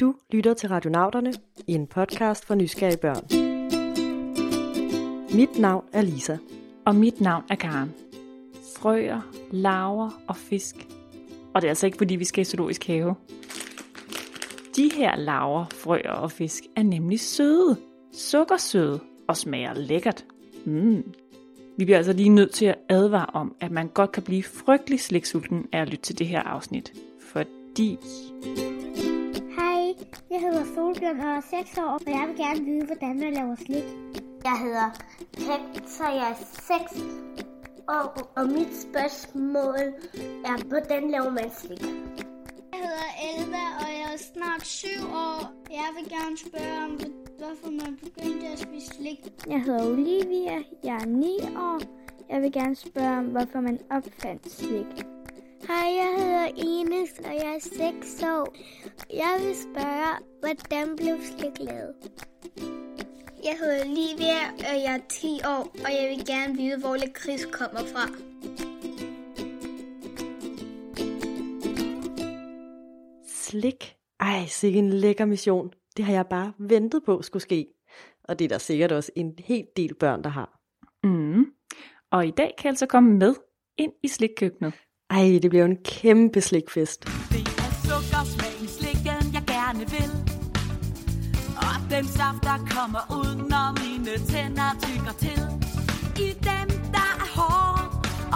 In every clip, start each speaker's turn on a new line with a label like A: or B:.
A: Du lytter til Radionauterne, en podcast for nysgerrige børn. Mit navn er Lisa.
B: Og mit navn er Karen. Frøer, laver og fisk. Og det er altså ikke fordi, vi skal i zoologisk have. De her laver, frøer og fisk er nemlig søde. Sukkersøde og smager lækkert. Mm. Vi bliver altså lige nødt til at advare om, at man godt kan blive frygtelig sliksulten af at lytte til det her afsnit. Fordi...
C: Jeg hedder Solbjørn og er 6 år, og jeg vil gerne vide, hvordan man laver slik. Jeg hedder Hector, jeg er 6 år, og mit spørgsmål er, hvordan laver man slik?
D: Jeg hedder Elva, og jeg er snart 7 år. Jeg vil gerne spørge om, hvorfor man begyndte at spise slik.
E: Jeg hedder Olivia, jeg er 9 år. Jeg vil gerne spørge om, hvorfor man opfandt slik.
C: Hej, jeg hedder Ines, og jeg er 6 år. Jeg vil spørge, hvordan blev slik lavet?
D: Jeg hedder Olivia, og jeg er 10 år, og jeg vil gerne vide, hvor lakrids kommer fra.
A: Slik. Ej, sikke en lækker mission. Det har jeg bare ventet på skulle ske. Og det er der sikkert også en hel del børn, der har.
B: Mm. Og i dag kan jeg altså komme med ind i slikkøkkenet.
A: Ej, det bliver en kæmpe slikfest.
F: Det er sukkersmagen slikken, jeg gerne vil. Og den saft, der kommer ud, når mine tænder tykker til. I dem, der er hårde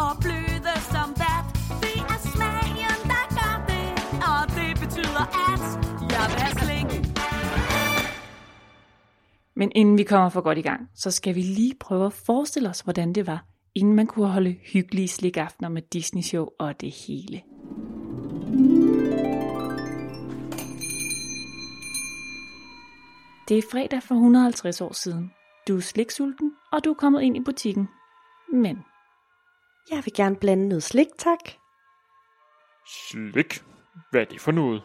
F: og bløde som vat. Det er smagen, der gør det, og det betyder, at jeg vil have slik.
B: Men inden vi kommer for godt i gang, så skal vi lige prøve at forestille os, hvordan det var, inden man kunne holde hyggelige slikaftener med Disney Show og det hele. Det er fredag for 150 år siden. Du er sliksulten, og du er kommet ind i butikken. Men
A: Jeg vil gerne blande noget slik, tak.
G: Slik? Hvad er det for noget?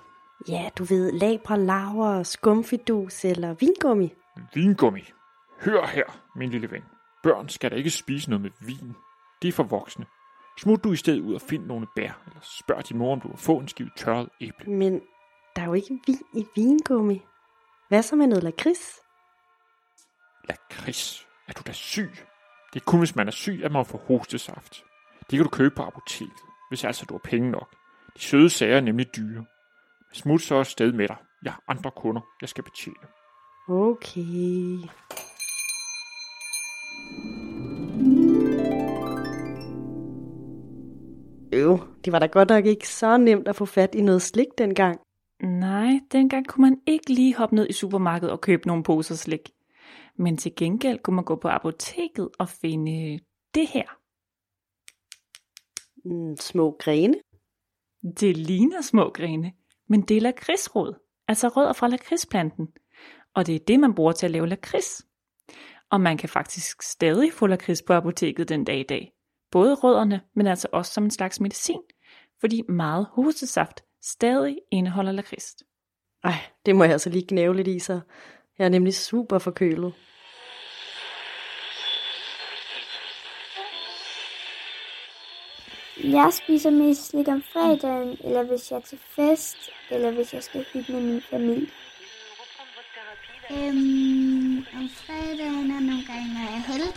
A: Ja, du ved, labre, laver, skumfidus eller vingummi.
G: Vingummi. Hør her, min lille ven. Børn skal da ikke spise noget med vin. Det er for voksne. Smut du i stedet ud og find nogle bær, eller spørg din mor, om du vil få en skive tørret æble.
A: Men der er jo ikke vin i vingummi. Hvad så med noget lakrids?
G: Lakrids. Er du da syg? Det er kun, hvis man er syg, at man får hostesaft. Det kan du købe på apoteket, hvis altså du har penge nok. De søde sager er nemlig dyre. Smut så afsted med dig. Jeg har andre kunder, jeg skal betjene.
A: Okay. Øv, det var da godt nok ikke så nemt at få fat i noget slik dengang.
B: nej, dengang kunne man ikke lige hoppe ned i supermarkedet og købe nogle poser slik. Men til gengæld kunne man gå på apoteket og finde det her.
A: Mm, små grene.
B: Det ligner små grene, men det er lakridsrod, altså rødder fra lakridsplanten. Og det er det, man bruger til at lave lakrids. Og man kan faktisk stadig få lakrids på apoteket den dag i dag. Både rødderne, men altså også som en slags medicin, fordi meget hostesaft stadig indeholder lakrids.
A: Ej, det må jeg altså lige gnæve lidt i så. Jeg er nemlig super forkølet.
E: Jeg spiser mest slik om fredagen, eller hvis jeg er til fest, eller hvis jeg skal hygge med min familie.
D: Øhm, om fredagen er nogle gange, når jeg er heldig.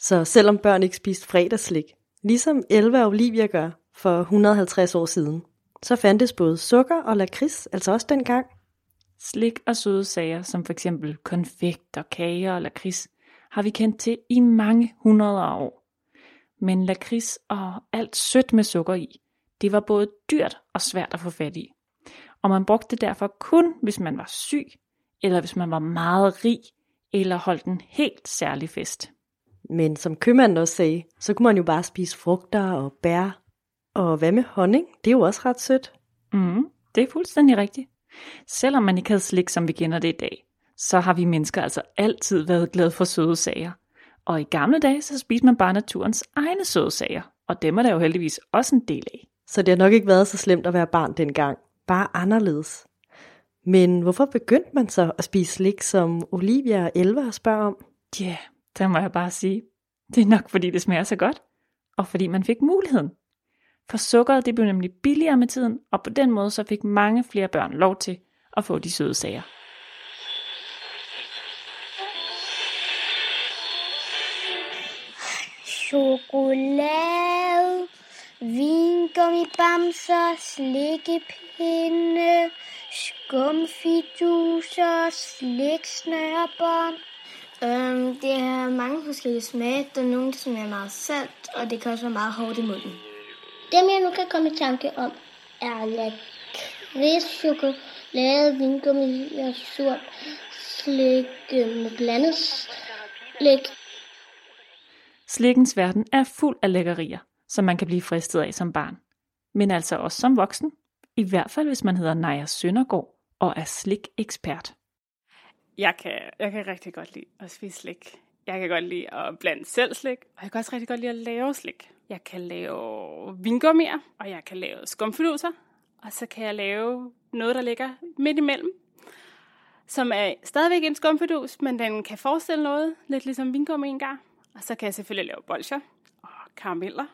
A: Så selvom børn ikke spiste fredagsslik, ligesom Elva og Olivia gør for 150 år siden, så fandtes både sukker og lakrids, altså også dengang.
B: Slik og søde sager, som for eksempel konfekt og kager og lakrids, har vi kendt til i mange hundrede år. Men lakrids og alt sødt med sukker i, det var både dyrt og svært at få fat i. Og man brugte det derfor kun, hvis man var syg, eller hvis man var meget rig, eller holdt en helt særlig fest.
A: Men som købmanden også sagde, så kunne man jo bare spise frugter og bær. Og hvad med honning? Det er jo også ret sødt.
B: Mm, det er fuldstændig rigtigt. Selvom man ikke havde slik, som vi kender det i dag, så har vi mennesker altså altid været glade for søde sager. Og i gamle dage, så spiste man bare naturens egne søde sager, og dem er der jo heldigvis også en del af.
A: Så det har nok ikke været så slemt at være barn dengang. Bare anderledes. Men hvorfor begyndte man så at spise slik, som Olivia og Elva spørger om?
B: Ja, yeah, det må jeg bare sige. Det er nok fordi det smager så godt, og fordi man fik muligheden. For sukkeret det blev nemlig billigere med tiden, og på den måde så fik mange flere børn lov til at få de søde sager.
C: Chokolade, vingummibamser, slikkepinde, skumfiduser, sliksnørbånd.
E: Øhm, det har mange forskellige smage. Der er nogle, der smager meget salt, og det kan også være meget hårdt i munden.
C: Dem jeg nu kan komme i tanke om, er lakrids, chokolade, vingummi og surt slik med blandet slik.
B: Slikkens verden er fuld af lækkerier, som man kan blive fristet af som barn. Men altså også som voksen. I hvert fald hvis man hedder Naja Søndergaard og er slik-ekspert.
H: Jeg kan, jeg kan rigtig godt lide at spise slik. Jeg kan godt lide at blande selv slik, og jeg kan også rigtig godt lide at lave slik. Jeg kan lave vingummier, og jeg kan lave skumfiduser, og så kan jeg lave noget, der ligger midt imellem, som er stadigvæk en skumfidus, men den kan forestille noget, lidt ligesom vingummi engang. Og så kan jeg selvfølgelig lave bolcher og karameller,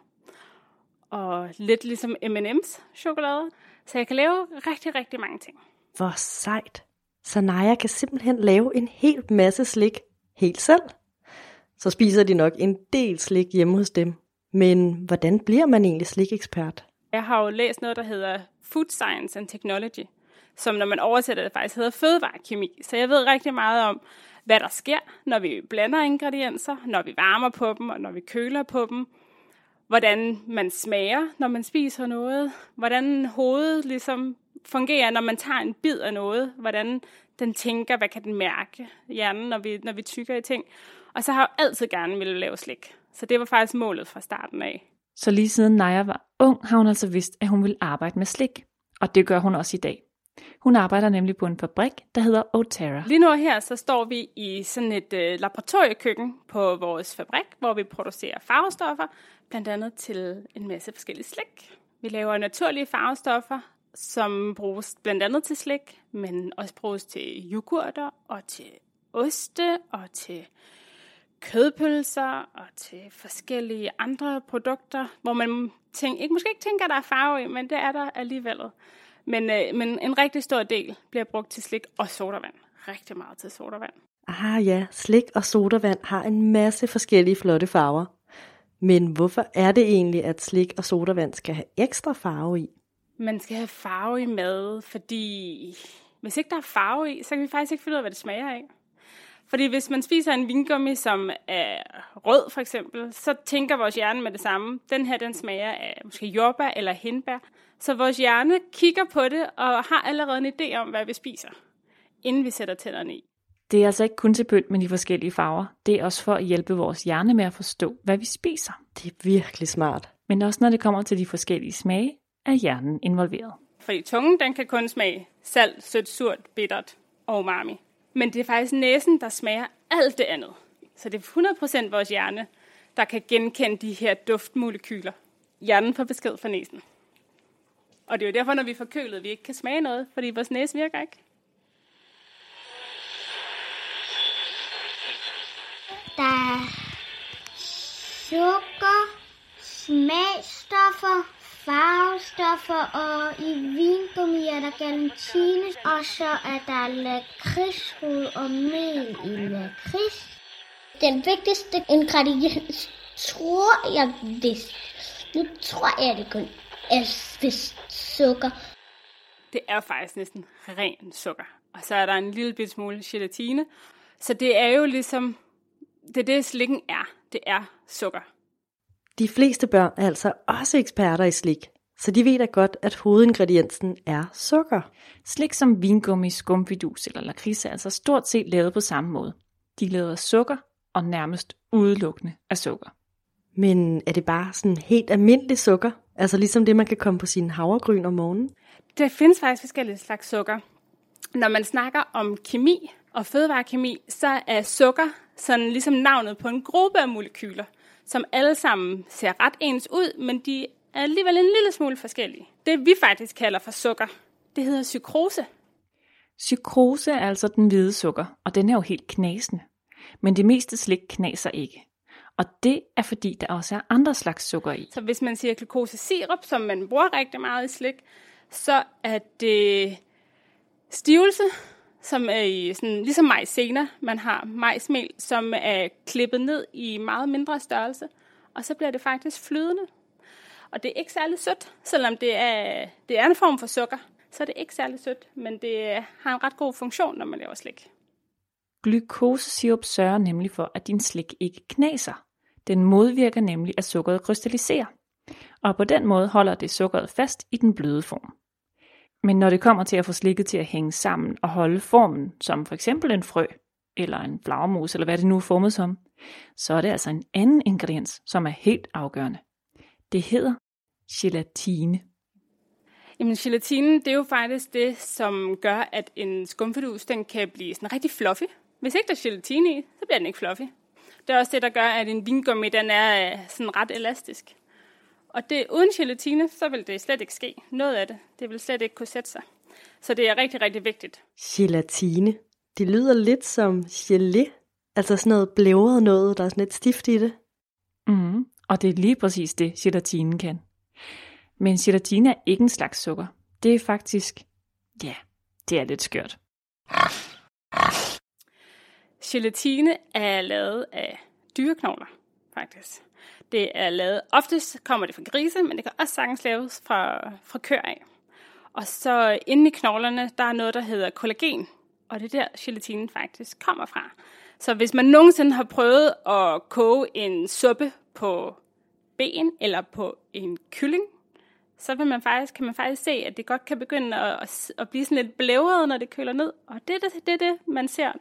H: og lidt ligesom M&M's chokolade. Så jeg kan lave rigtig, rigtig mange ting.
A: Hvor sejt. Så Naja kan simpelthen lave en hel masse slik helt selv. Så spiser de nok en del slik hjemme hos dem. Men hvordan bliver man egentlig slikekspert?
H: Jeg har jo læst noget, der hedder Food Science and Technology, som når man oversætter det faktisk hedder fødevarekemi. Så jeg ved rigtig meget om, hvad der sker, når vi blander ingredienser, når vi varmer på dem og når vi køler på dem. Hvordan man smager, når man spiser noget. Hvordan hovedet ligesom fungerer, når man tager en bid af noget. Hvordan den tænker, hvad kan den mærke hjernen, når vi, når vi tykker i ting. Og så har jeg altid gerne ville lave slik. Så det var faktisk målet fra starten af.
B: Så lige siden Naja var ung, har hun altså vidst, at hun ville arbejde med slik. Og det gør hun også i dag. Hun arbejder nemlig på en fabrik, der hedder Otera.
H: Lige nu her, så står vi i sådan et øh, laboratoriekøkken på vores fabrik, hvor vi producerer farvestoffer, blandt andet til en masse forskellige slik. Vi laver naturlige farvestoffer, som bruges blandt andet til slik, men også bruges til yoghurter og til oste og til kødpølser og til forskellige andre produkter, hvor man tænk, ikke, måske ikke tænker, at der er farve i, men det er der alligevel. Men, øh, men en rigtig stor del bliver brugt til slik og sodavand. Rigtig meget til sodavand.
A: Ah ja, slik og sodavand har en masse forskellige flotte farver. Men hvorfor er det egentlig, at slik og sodavand skal have ekstra farve i?
H: Man skal have farve i mad, fordi hvis ikke der er farve i, så kan vi faktisk ikke finde ud af, hvad det smager af. Fordi hvis man spiser en vingummi, som er rød for eksempel, så tænker vores hjerne med det samme. Den her, den smager af måske jordbær eller hindbær. Så vores hjerne kigger på det og har allerede en idé om, hvad vi spiser, inden vi sætter tænderne i.
B: Det er altså ikke kun til pynt med de forskellige farver. Det er også for at hjælpe vores hjerne med at forstå, hvad vi spiser.
A: Det er virkelig smart.
B: Men også når det kommer til de forskellige smage, er hjernen involveret.
H: Fordi tungen, den kan kun smage salt, sødt, surt, bittert og umami. Men det er faktisk næsen, der smager alt det andet. Så det er 100% vores hjerne, der kan genkende de her duftmolekyler. Hjernen får besked fra næsen. Og det er jo derfor, når vi er forkølet, vi ikke kan smage noget, fordi vores næse virker ikke.
C: Sukker, smagstoffer, farvestoffer, og i vingummi er der galantine, og så er der lakridsrod og mel i lakrids. Den vigtigste ingrediens, tror jeg vist, nu tror jeg det kun er vist sukker.
H: Det er faktisk næsten ren sukker. Og så er der en lille bit smule gelatine. Så det er jo ligesom, det er det slikken er. Det er sukker.
A: De fleste børn er altså også eksperter i slik, så de ved da godt, at hovedingrediensen er sukker.
B: Slik som vingummi, skumfidus eller lakrids er altså stort set lavet på samme måde. De er lavet af sukker og nærmest udelukkende af sukker.
A: Men er det bare sådan helt almindelig sukker? Altså ligesom det, man kan komme på sin havregryn om morgenen?
H: Der findes faktisk forskellige slags sukker. Når man snakker om kemi og fødevarekemi, så er sukker sådan ligesom navnet på en gruppe af molekyler, som alle sammen ser ret ens ud, men de er alligevel en lille smule forskellige. Det vi faktisk kalder for sukker, det hedder sykrose.
B: Sykrose er altså den hvide sukker, og den er jo helt knasende. Men det meste slik knaser ikke. Og det er fordi, der også er andre slags sukker i.
H: Så hvis man siger glukosesirup, som man bruger rigtig meget i slik, så er det stivelse, som er i sådan, ligesom majsena. Man har majsmel, som er klippet ned i meget mindre størrelse, og så bliver det faktisk flydende. Og det er ikke særlig sødt, selvom det er, det er en form for sukker. Så er det ikke særlig sødt, men det har en ret god funktion, når man laver slik.
B: Glukosesirup sørger nemlig for, at din slik ikke knaser. Den modvirker nemlig, at sukkeret krystalliserer. Og på den måde holder det sukkeret fast i den bløde form. Men når det kommer til at få slikket til at hænge sammen og holde formen, som for eksempel en frø, eller en flagermus, eller hvad det nu er formet som, så er det altså en anden ingrediens, som er helt afgørende. Det hedder gelatine.
H: Jamen, gelatinen, det er jo faktisk det, som gør, at en skumfidus, den kan blive sådan rigtig fluffy. Hvis ikke der er gelatine i, så bliver den ikke fluffy. Det er også det, der gør, at en vingummi, den er øh, sådan ret elastisk. Og det, uden gelatine, så vil det slet ikke ske. Noget af det, det vil slet ikke kunne sætte sig. Så det er rigtig, rigtig vigtigt.
A: Gelatine. Det lyder lidt som gelé. Altså sådan noget blævret noget, der er sådan lidt stift i det.
B: Mm, og det er lige præcis det, gelatinen kan. Men gelatine er ikke en slags sukker. Det er faktisk, ja, det er lidt skørt.
H: Gelatine er lavet af dyreknogler, faktisk. Det er lavet, oftest kommer det fra grise, men det kan også sagtens laves fra, fra køer af. Og så inde i knoglerne, der er noget, der hedder kollagen, og det er der, gelatinen faktisk kommer fra. Så hvis man nogensinde har prøvet at koge en suppe på ben eller på en kylling, så vil man faktisk, kan man faktisk se, at det godt kan begynde at, at blive sådan lidt blævret, når det køler ned. Og det er det, det, det man ser,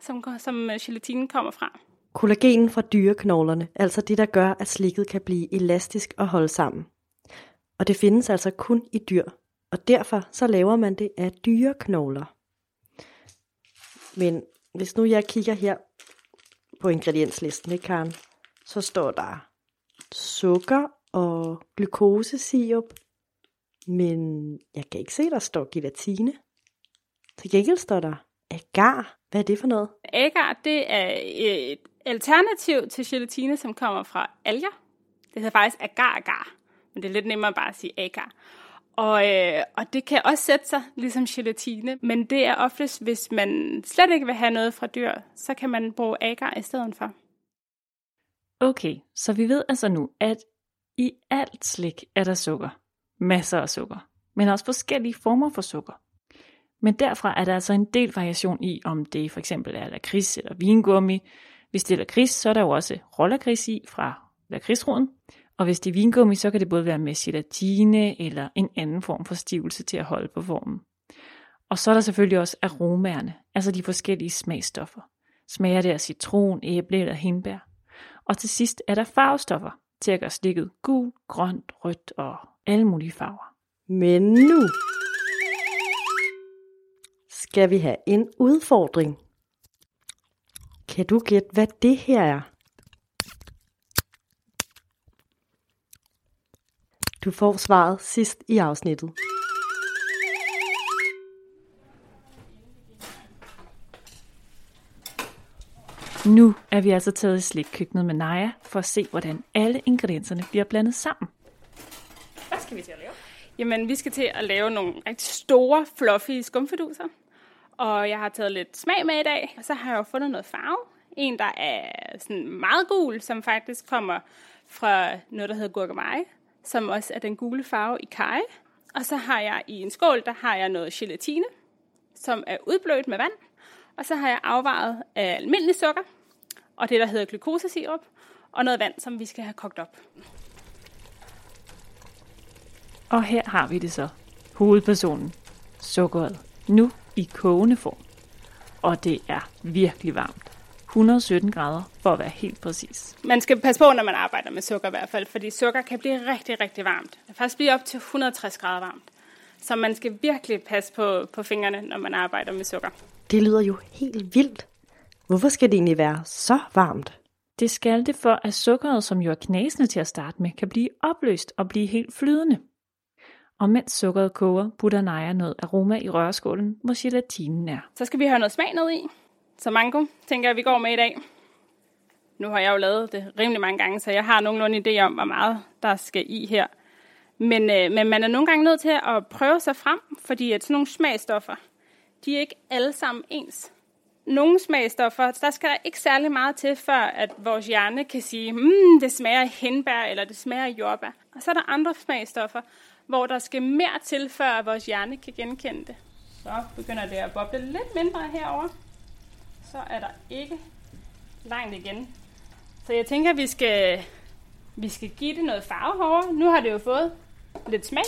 H: som, som gelatinen kommer fra.
A: Kollagen fra dyreknoglerne, altså det, der gør, at slikket kan blive elastisk og holde sammen. Og det findes altså kun i dyr, og derfor så laver man det af dyreknogler. Men hvis nu jeg kigger her på ingredienslisten, ikke Karen, så står der sukker og glukosesirup, men jeg kan ikke se, der står gelatine. Til gengæld står der agar. Hvad er det for noget?
H: Agar, det er et alternativ til gelatine, som kommer fra alger. Det hedder faktisk agar-agar, men det er lidt nemmere bare at sige agar. Og, øh, og det kan også sætte sig ligesom gelatine, men det er oftest, hvis man slet ikke vil have noget fra dyr, så kan man bruge agar i stedet for.
B: Okay, så vi ved altså nu, at i alt slik er der sukker. Masser af sukker. Men også forskellige former for sukker. Men derfra er der altså en del variation i, om det for eksempel er lakrids eller vingummi. Hvis det er lakrids, så er der jo også rålakrids i fra lakridsroden. Og hvis det er vingummi, så kan det både være med gelatine eller en anden form for stivelse til at holde på formen. Og så er der selvfølgelig også aromaerne, altså de forskellige smagstoffer. Smager det af citron, æble eller hindbær? Og til sidst er der farvestoffer til at gøre slikket gul, grønt, rødt og alle mulige farver.
A: Men nu skal vi have en udfordring. Kan du gætte, hvad det her er? Du får svaret sidst i afsnittet.
B: Nu er vi altså taget i slikkøkkenet med Naja for at se, hvordan alle ingredienserne bliver blandet sammen.
H: Hvad skal vi til at lave? Jamen, vi skal til at lave nogle rigtig store, fluffy skumfiduser. Og jeg har taget lidt smag med i dag, og så har jeg jo fundet noget farve. En, der er sådan meget gul, som faktisk kommer fra noget, der hedder gurkemeje, som også er den gule farve i kaj. Og så har jeg i en skål, der har jeg noget gelatine, som er udblødt med vand. Og så har jeg afvaret af almindelig sukker, og det, der hedder glukosesirup, og noget vand, som vi skal have kogt op.
B: Og her har vi det så. Hovedpersonen. Sukkeret. Nu i kogende form. Og det er virkelig varmt. 117 grader, for at være helt præcis.
H: Man skal passe på, når man arbejder med sukker i hvert fald, fordi sukker kan blive rigtig, rigtig varmt. Det kan faktisk blive op til 160 grader varmt. Så man skal virkelig passe på, på fingrene, når man arbejder med sukker.
A: Det lyder jo helt vildt. Hvorfor skal det egentlig være så varmt?
B: Det skal det for, at sukkeret, som jo er knasende til at starte med, kan blive opløst og blive helt flydende. Og mens sukkeret koger, putter Naja noget aroma i rørskålen, hvor gelatinen er.
H: Så skal vi have noget smag ned i. Så mango tænker jeg, vi går med i dag. Nu har jeg jo lavet det rimelig mange gange, så jeg har nogenlunde idé om, hvor meget der skal i her. Men, øh, men man er nogle gange nødt til at prøve sig frem, fordi at sådan nogle smagstoffer, de er ikke alle sammen ens. Nogle smagstoffer, der skal der ikke særlig meget til, før at vores hjerne kan sige, mm, det smager af hindbær, eller det smager af jordbær. Og så er der andre smagstoffer, hvor der skal mere til, før vores hjerne kan genkende det. Så begynder det at boble lidt mindre herover. Så er der ikke langt igen. Så jeg tænker, at vi skal, vi skal give det noget farve herovre. Nu har det jo fået lidt smag.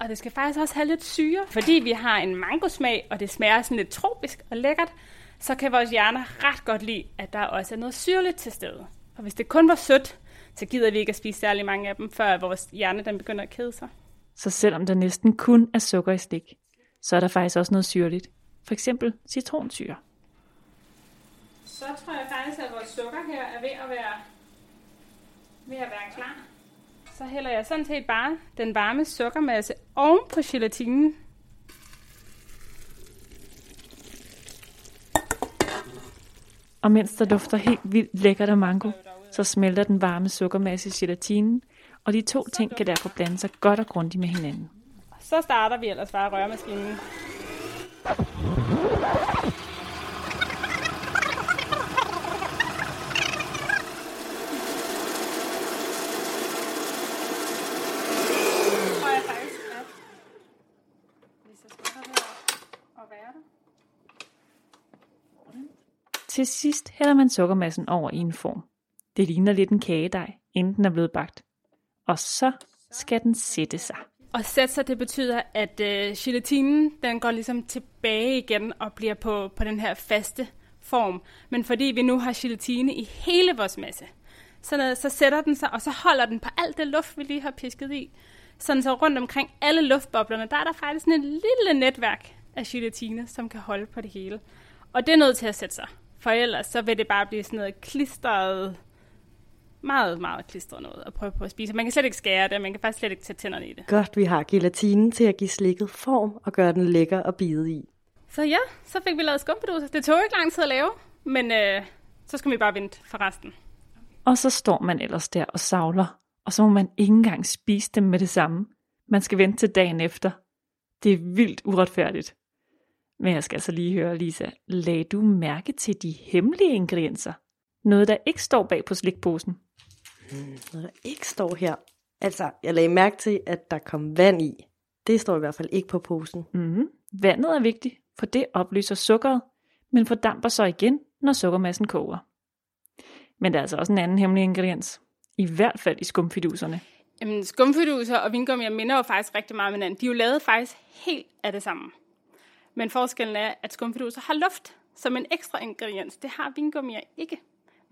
H: Og det skal faktisk også have lidt syre. Fordi vi har en mangosmag, og det smager sådan lidt tropisk og lækkert, så kan vores hjerner ret godt lide, at der også er noget syrligt til stede. Og hvis det kun var sødt, så gider vi ikke at spise særlig mange af dem, før vores hjerne den begynder at kede sig.
B: Så selvom der næsten kun er sukker i slik, så er der faktisk også noget syrligt. For eksempel citronsyre.
H: Så tror jeg faktisk, at vores sukker her er ved at være, ved at være klar. Så hælder jeg sådan set bare den varme sukkermasse oven på gelatinen.
B: Og mens der dufter helt vildt lækkert af mango, så smelter den varme sukkermasse i gelatinen, og de to ting kan derfor blande sig godt og grundigt med hinanden.
H: Så starter vi ellers bare rørmaskinen.
B: Til sidst hælder man sukkermassen over i en form. Det ligner lidt en kagedej, inden den er blevet bagt. Og så skal den sætte sig.
H: Og sætte sig, det betyder, at øh, gelatinen, den går ligesom tilbage igen og bliver på, på den her faste form. Men fordi vi nu har gelatine i hele vores masse, så, så sætter den sig, og så holder den på alt det luft, vi lige har pisket i. Sådan så rundt omkring alle luftboblerne, der er der faktisk sådan et lille netværk af gelatine, som kan holde på det hele. Og det er nødt til at sætte sig, for ellers så vil det bare blive sådan noget klistret, meget, meget klistret noget at prøve på at spise. Man kan slet ikke skære det, man kan faktisk slet ikke tage tænderne i det.
A: Godt, vi har gelatinen til at give slikket form og gøre den lækker at bide i.
H: Så ja, så fik vi lavet skumpeduser. Det tog ikke lang tid at lave, men øh, så skal vi bare vente for resten.
B: Og så står man ellers der og savler, og så må man ikke engang spise dem med det samme. Man skal vente til dagen efter. Det er vildt uretfærdigt. Men jeg skal altså lige høre, Lisa, lagde du mærke til de hemmelige ingredienser? Noget, der ikke står bag på slikposen.
A: Noget, der ikke står her. Altså, jeg lagde mærke til, at der kom vand i. Det står i hvert fald ikke på posen.
B: Mm-hmm. Vandet er vigtigt, for det opløser sukkeret, men fordamper så igen, når sukkermassen koger. Men der er altså også en anden hemmelig ingrediens. I hvert fald i skumfiduserne.
H: Jamen, skumfiduser og vingummi minder jo faktisk rigtig meget om hinanden. De er jo lavet faktisk helt af det samme. Men forskellen er, at skumfiduser har luft som en ekstra ingrediens. Det har vingummier ikke.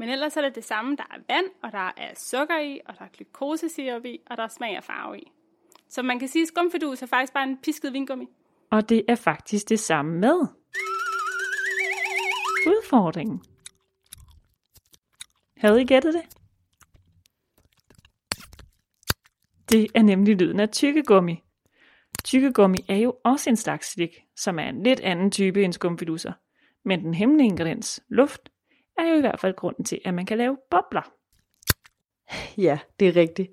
H: Men ellers er det det samme. Der er vand, og der er sukker i, og der er glukosesirup i, og der er smag og farve i. Så man kan sige, at skumfidus er faktisk bare en pisket vingummi.
B: Og det er faktisk det samme med udfordringen. Havde I gættet det? Det er nemlig lyden af tykkegummi. Tykkegummi er jo også en slags slik, som er en lidt anden type end skumfiduser. Men den hemmelige ingrediens, luft, er jo i hvert fald grunden til, at man kan lave bobler.
A: Ja, det er rigtigt.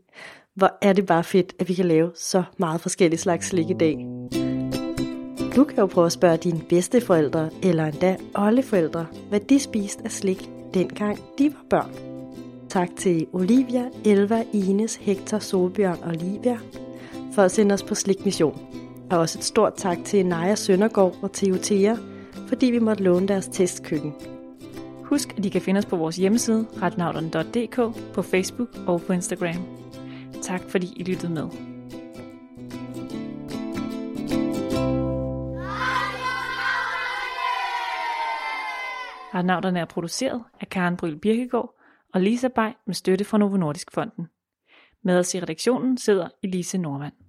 A: Hvor er det bare fedt, at vi kan lave så meget forskellige slags slik i dag. Du kan jo prøve at spørge dine bedsteforældre eller endda oldeforældre, hvad de spiste af slik, dengang de var børn. Tak til Olivia, Elva, Ines, Hector, Solbjørn og Livia for at sende os på slikmission. Og også et stort tak til Naja Søndergaard og Theotea, fordi vi måtte låne deres testkøkken.
B: Husk, at I kan finde os på vores hjemmeside, retnavlerne.dk, på Facebook og på Instagram. Tak fordi I lyttede med. Retnavlerne er produceret af Karen Bryl Birkegaard og Lisa Bay med støtte fra Novo Nordisk Fonden. Med os i redaktionen sidder Elise Normand.